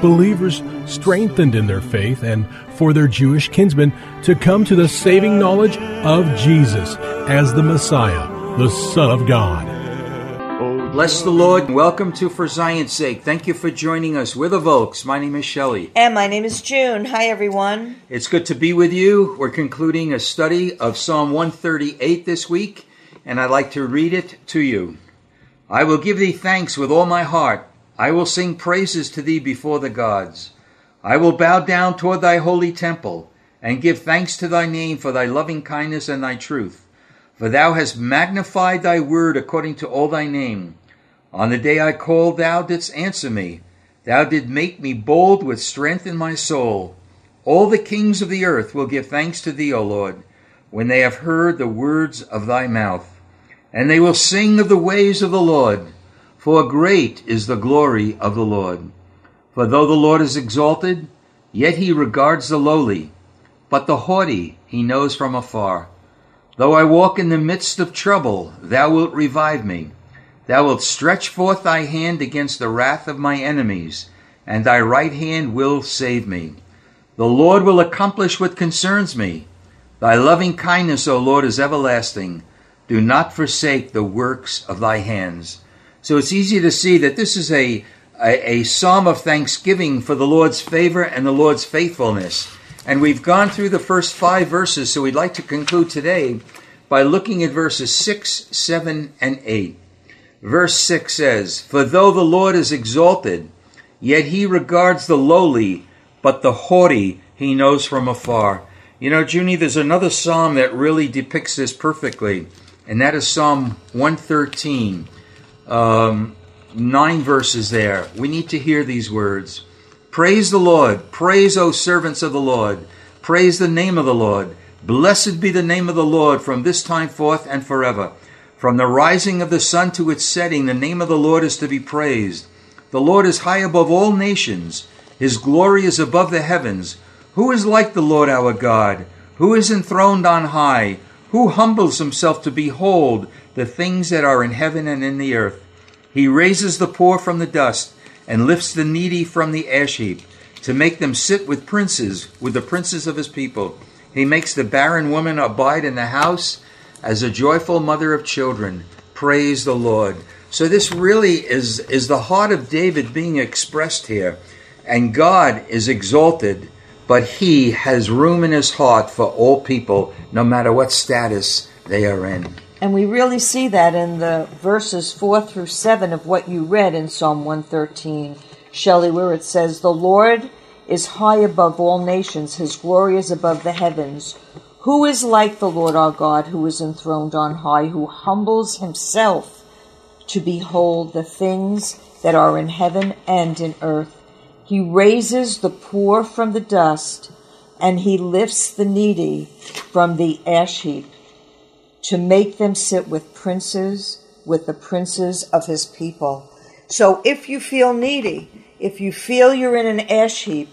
Believers strengthened in their faith and for their Jewish kinsmen to come to the saving knowledge of Jesus as the Messiah, the Son of God. Bless the Lord. Welcome to For Zion's Sake. Thank you for joining us. We're the Volks. My name is Shelley. And my name is June. Hi, everyone. It's good to be with you. We're concluding a study of Psalm 138 this week, and I'd like to read it to you. I will give thee thanks with all my heart. I will sing praises to thee before the gods. I will bow down toward thy holy temple, and give thanks to thy name for thy loving kindness and thy truth. For thou hast magnified thy word according to all thy name. On the day I called, thou didst answer me. Thou didst make me bold with strength in my soul. All the kings of the earth will give thanks to thee, O Lord, when they have heard the words of thy mouth. And they will sing of the ways of the Lord, for great is the glory of the Lord. For though the Lord is exalted, yet he regards the lowly, but the haughty he knows from afar. Though I walk in the midst of trouble, thou wilt revive me. Thou wilt stretch forth thy hand against the wrath of my enemies, and thy right hand will save me. The Lord will accomplish what concerns me. Thy loving kindness, O Lord, is everlasting. Do not forsake the works of thy hands. So it's easy to see that this is a, a, a psalm of thanksgiving for the Lord's favor and the Lord's faithfulness. And we've gone through the first five verses, so we'd like to conclude today by looking at verses 6, 7, and 8. Verse 6 says, For though the Lord is exalted, yet he regards the lowly, but the haughty he knows from afar. You know, Junie, there's another psalm that really depicts this perfectly, and that is Psalm 113. Um, nine verses there. We need to hear these words. Praise the Lord. Praise, O servants of the Lord. Praise the name of the Lord. Blessed be the name of the Lord from this time forth and forever. From the rising of the sun to its setting, the name of the Lord is to be praised. The Lord is high above all nations. His glory is above the heavens. Who is like the Lord our God? Who is enthroned on high? Who humbles himself to behold the things that are in heaven and in the earth? He raises the poor from the dust and lifts the needy from the ash heap to make them sit with princes, with the princes of his people. He makes the barren woman abide in the house as a joyful mother of children. Praise the Lord. So this really is, is the heart of David being expressed here. And God is exalted, but he has room in his heart for all people, no matter what status they are in. And we really see that in the verses 4 through 7 of what you read in Psalm 113, Shelley, where it says, The Lord is high above all nations, his glory is above the heavens. Who is like the Lord our God, who is enthroned on high, who humbles himself to behold the things that are in heaven and in earth? He raises the poor from the dust, and he lifts the needy from the ash heap to make them sit with princes, with the princes of his people. So if you feel needy, if you feel you're in an ash heap,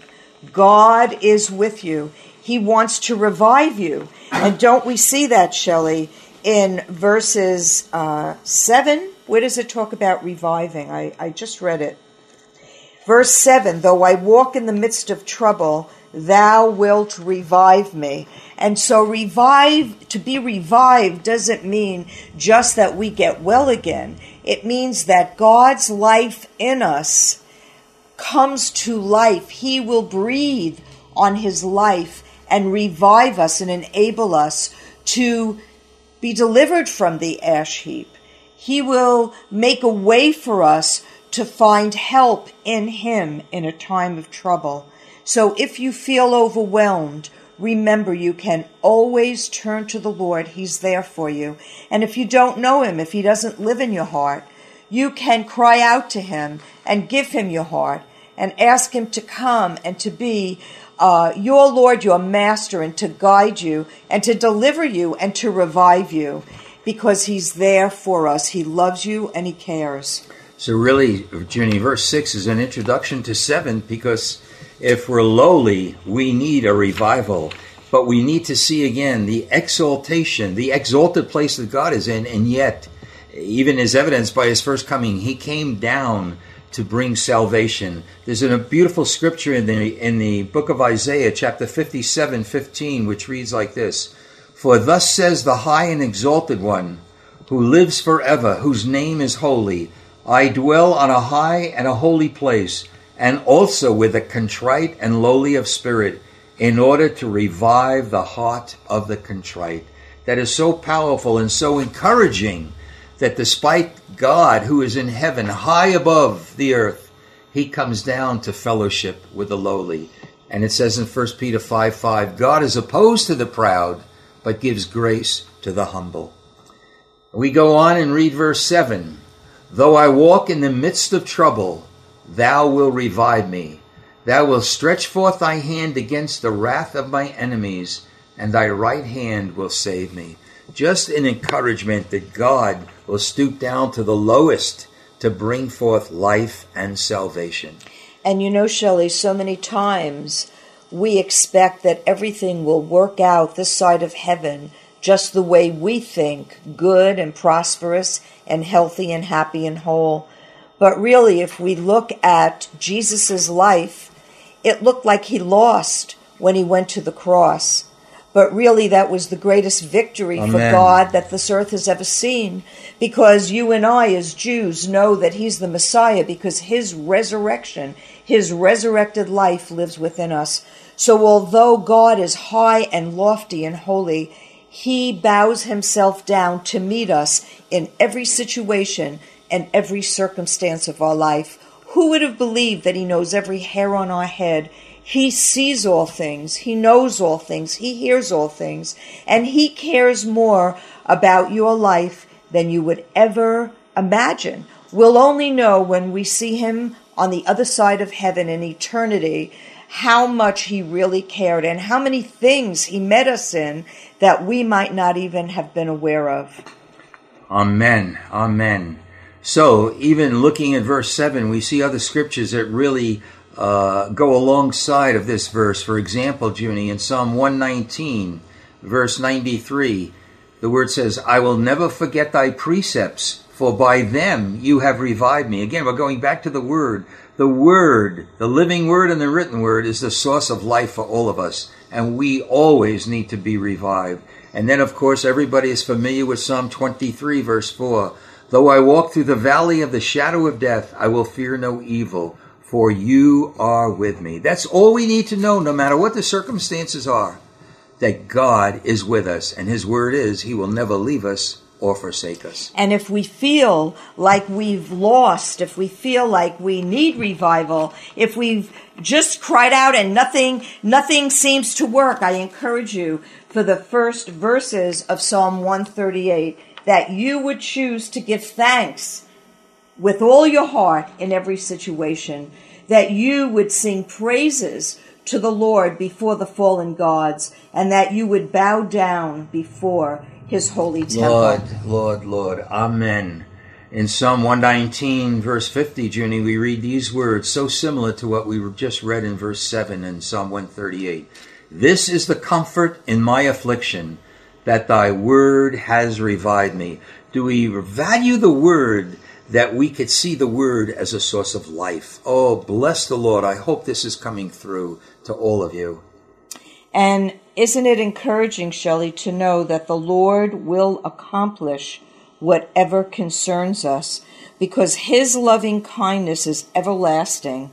God is with you. He wants to revive you. And don't we see that, Shelley, in verses uh, 7? Where does it talk about reviving? I, I just read it. Verse 7 Though I walk in the midst of trouble, thou wilt revive me. And so, revive, to be revived doesn't mean just that we get well again. It means that God's life in us comes to life. He will breathe on his life and revive us and enable us to be delivered from the ash heap. He will make a way for us to find help in him in a time of trouble. So if you feel overwhelmed, remember you can always turn to the Lord. He's there for you. And if you don't know him, if he doesn't live in your heart, you can cry out to him and give him your heart and ask him to come and to be uh, your Lord, your master, and to guide you and to deliver you and to revive you because he's there for us. He loves you and he cares. So, really, Jenny, verse 6 is an introduction to 7 because if we're lowly, we need a revival. But we need to see again the exaltation, the exalted place that God is in, and yet, even as evidenced by his first coming, he came down to bring salvation. There's a beautiful scripture in the in the book of Isaiah, chapter 57, 15, which reads like this: For thus says the high and exalted one, who lives forever, whose name is holy. I dwell on a high and a holy place, and also with a contrite and lowly of spirit, in order to revive the heart of the contrite. That is so powerful and so encouraging that despite God, who is in heaven, high above the earth, he comes down to fellowship with the lowly. And it says in 1 Peter 5 5, God is opposed to the proud, but gives grace to the humble. We go on and read verse 7 Though I walk in the midst of trouble, thou wilt revive me. Thou wilt stretch forth thy hand against the wrath of my enemies, and thy right hand will save me. Just an encouragement that God will stoop down to the lowest to bring forth life and salvation. And you know, Shelley, so many times we expect that everything will work out this side of heaven just the way we think good and prosperous and healthy and happy and whole. But really, if we look at Jesus' life, it looked like he lost when he went to the cross. But really, that was the greatest victory Amen. for God that this earth has ever seen. Because you and I, as Jews, know that He's the Messiah because His resurrection, His resurrected life lives within us. So, although God is high and lofty and holy, He bows Himself down to meet us in every situation and every circumstance of our life. Who would have believed that He knows every hair on our head? He sees all things. He knows all things. He hears all things. And He cares more about your life than you would ever imagine. We'll only know when we see Him on the other side of heaven in eternity how much He really cared and how many things He met us in that we might not even have been aware of. Amen. Amen. So, even looking at verse 7, we see other scriptures that really uh, go alongside of this verse. For example, Junie, in Psalm 119, verse 93, the word says, I will never forget thy precepts, for by them you have revived me. Again, we're going back to the word. The word, the living word and the written word, is the source of life for all of us, and we always need to be revived. And then, of course, everybody is familiar with Psalm 23, verse 4. Though I walk through the valley of the shadow of death, I will fear no evil for you are with me. That's all we need to know, no matter what the circumstances are, that God is with us. And His word is, He will never leave us or forsake us. And if we feel like we've lost, if we feel like we need revival, if we've just cried out and nothing, nothing seems to work, I encourage you for the first verses of Psalm 138 that you would choose to give thanks with all your heart in every situation, that you would sing praises to the Lord before the fallen gods, and that you would bow down before his holy temple. Lord, Lord, Lord. Amen. In Psalm 119, verse 50, Junie, we read these words so similar to what we just read in verse 7 in Psalm 138. This is the comfort in my affliction, that thy word has revived me. Do we value the word that we could see the word as a source of life? Oh, bless the Lord. I hope this is coming through to all of you. And isn't it encouraging, Shelley, to know that the Lord will accomplish whatever concerns us because his loving kindness is everlasting.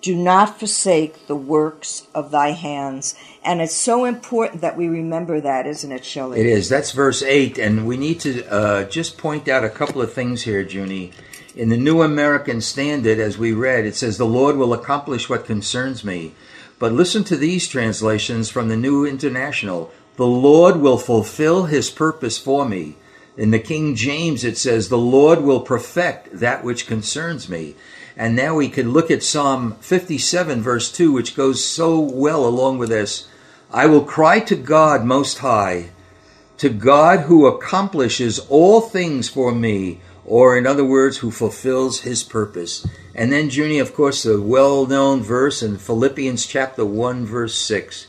Do not forsake the works of thy hands. And it's so important that we remember that, isn't it, Shelley? It is. That's verse 8. And we need to uh, just point out a couple of things here, Junie. In the New American Standard, as we read, it says, The Lord will accomplish what concerns me. But listen to these translations from the New International. The Lord will fulfill his purpose for me. In the King James, it says, The Lord will perfect that which concerns me. And now we can look at Psalm 57, verse 2, which goes so well along with this. I will cry to God Most High, to God who accomplishes all things for me, or in other words, who fulfills his purpose. And then, Junie, of course, the well known verse in Philippians chapter 1, verse 6.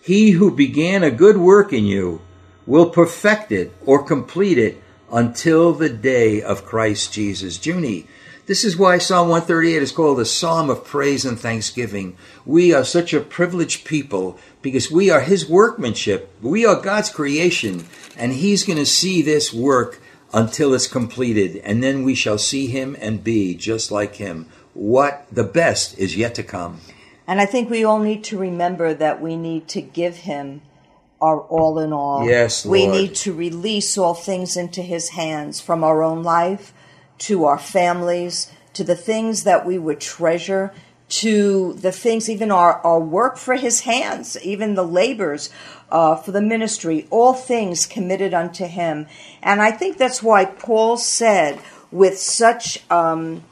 He who began a good work in you will perfect it or complete it until the day of Christ Jesus. Junie, this is why Psalm 138 is called a psalm of praise and thanksgiving. We are such a privileged people because we are His workmanship. We are God's creation, and He's going to see this work until it's completed, and then we shall see Him and be just like Him. What the best is yet to come. And I think we all need to remember that we need to give Him our all in all. Yes, Lord. We need to release all things into His hands from our own life to our families, to the things that we would treasure, to the things, even our, our work for His hands, even the labors uh, for the ministry, all things committed unto Him. And I think that's why Paul said with such. Um,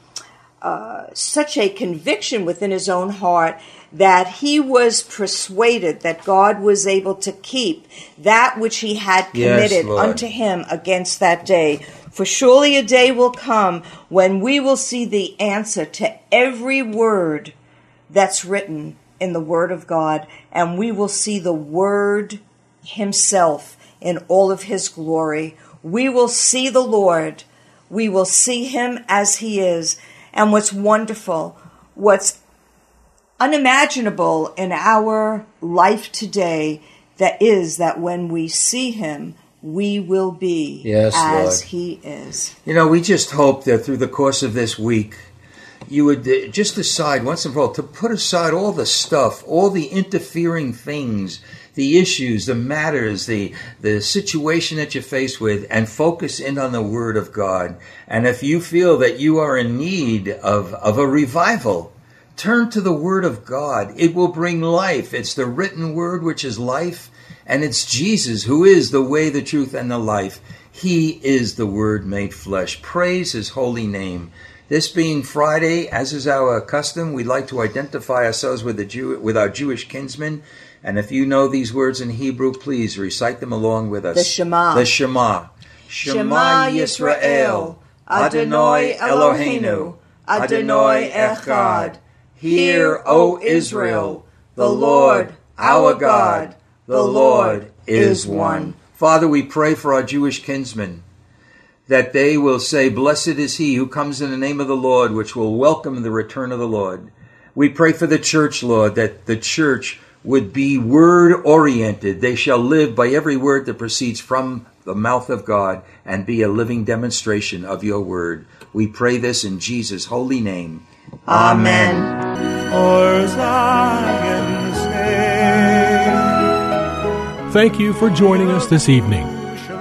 uh, such a conviction within his own heart that he was persuaded that God was able to keep that which he had committed Lord. unto him against that day. For surely a day will come when we will see the answer to every word that's written in the Word of God, and we will see the Word Himself in all of His glory. We will see the Lord. We will see Him as He is. And what's wonderful, what's unimaginable in our life today, that is that when we see Him, we will be Yes, as Lord. He is. You know, we just hope that through the course of this week, you would uh, just decide once and for all to put aside all the stuff, all the interfering things, the issues, the matters, the the situation that you're faced with, and focus in on the Word of God. And if you feel that you are in need of, of a revival, turn to the Word of God. It will bring life. It's the written Word which is life, and it's Jesus who is the way, the truth, and the life. He is the Word made flesh. Praise His holy name. This being Friday, as is our custom, we'd like to identify ourselves with the Jew, with our Jewish kinsmen. And if you know these words in Hebrew, please recite them along with us. The Shema. The Shema. Shema Yisrael, Adonai Eloheinu, Adonai Echad. Hear, O Israel, the Lord, our God, the Lord is one. Father, we pray for our Jewish kinsmen that they will say, Blessed is he who comes in the name of the Lord, which will welcome the return of the Lord. We pray for the church, Lord, that the church would be word oriented. They shall live by every word that proceeds from the mouth of God and be a living demonstration of your word. We pray this in Jesus' holy name. Amen. For Thank you for joining us this evening.